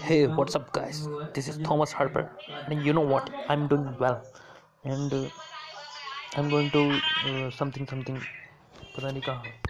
Hey, what's up, guys? This is Thomas Harper, and you know what? I'm doing well, and uh, I'm going to uh, something something. पता नहीं कहाँ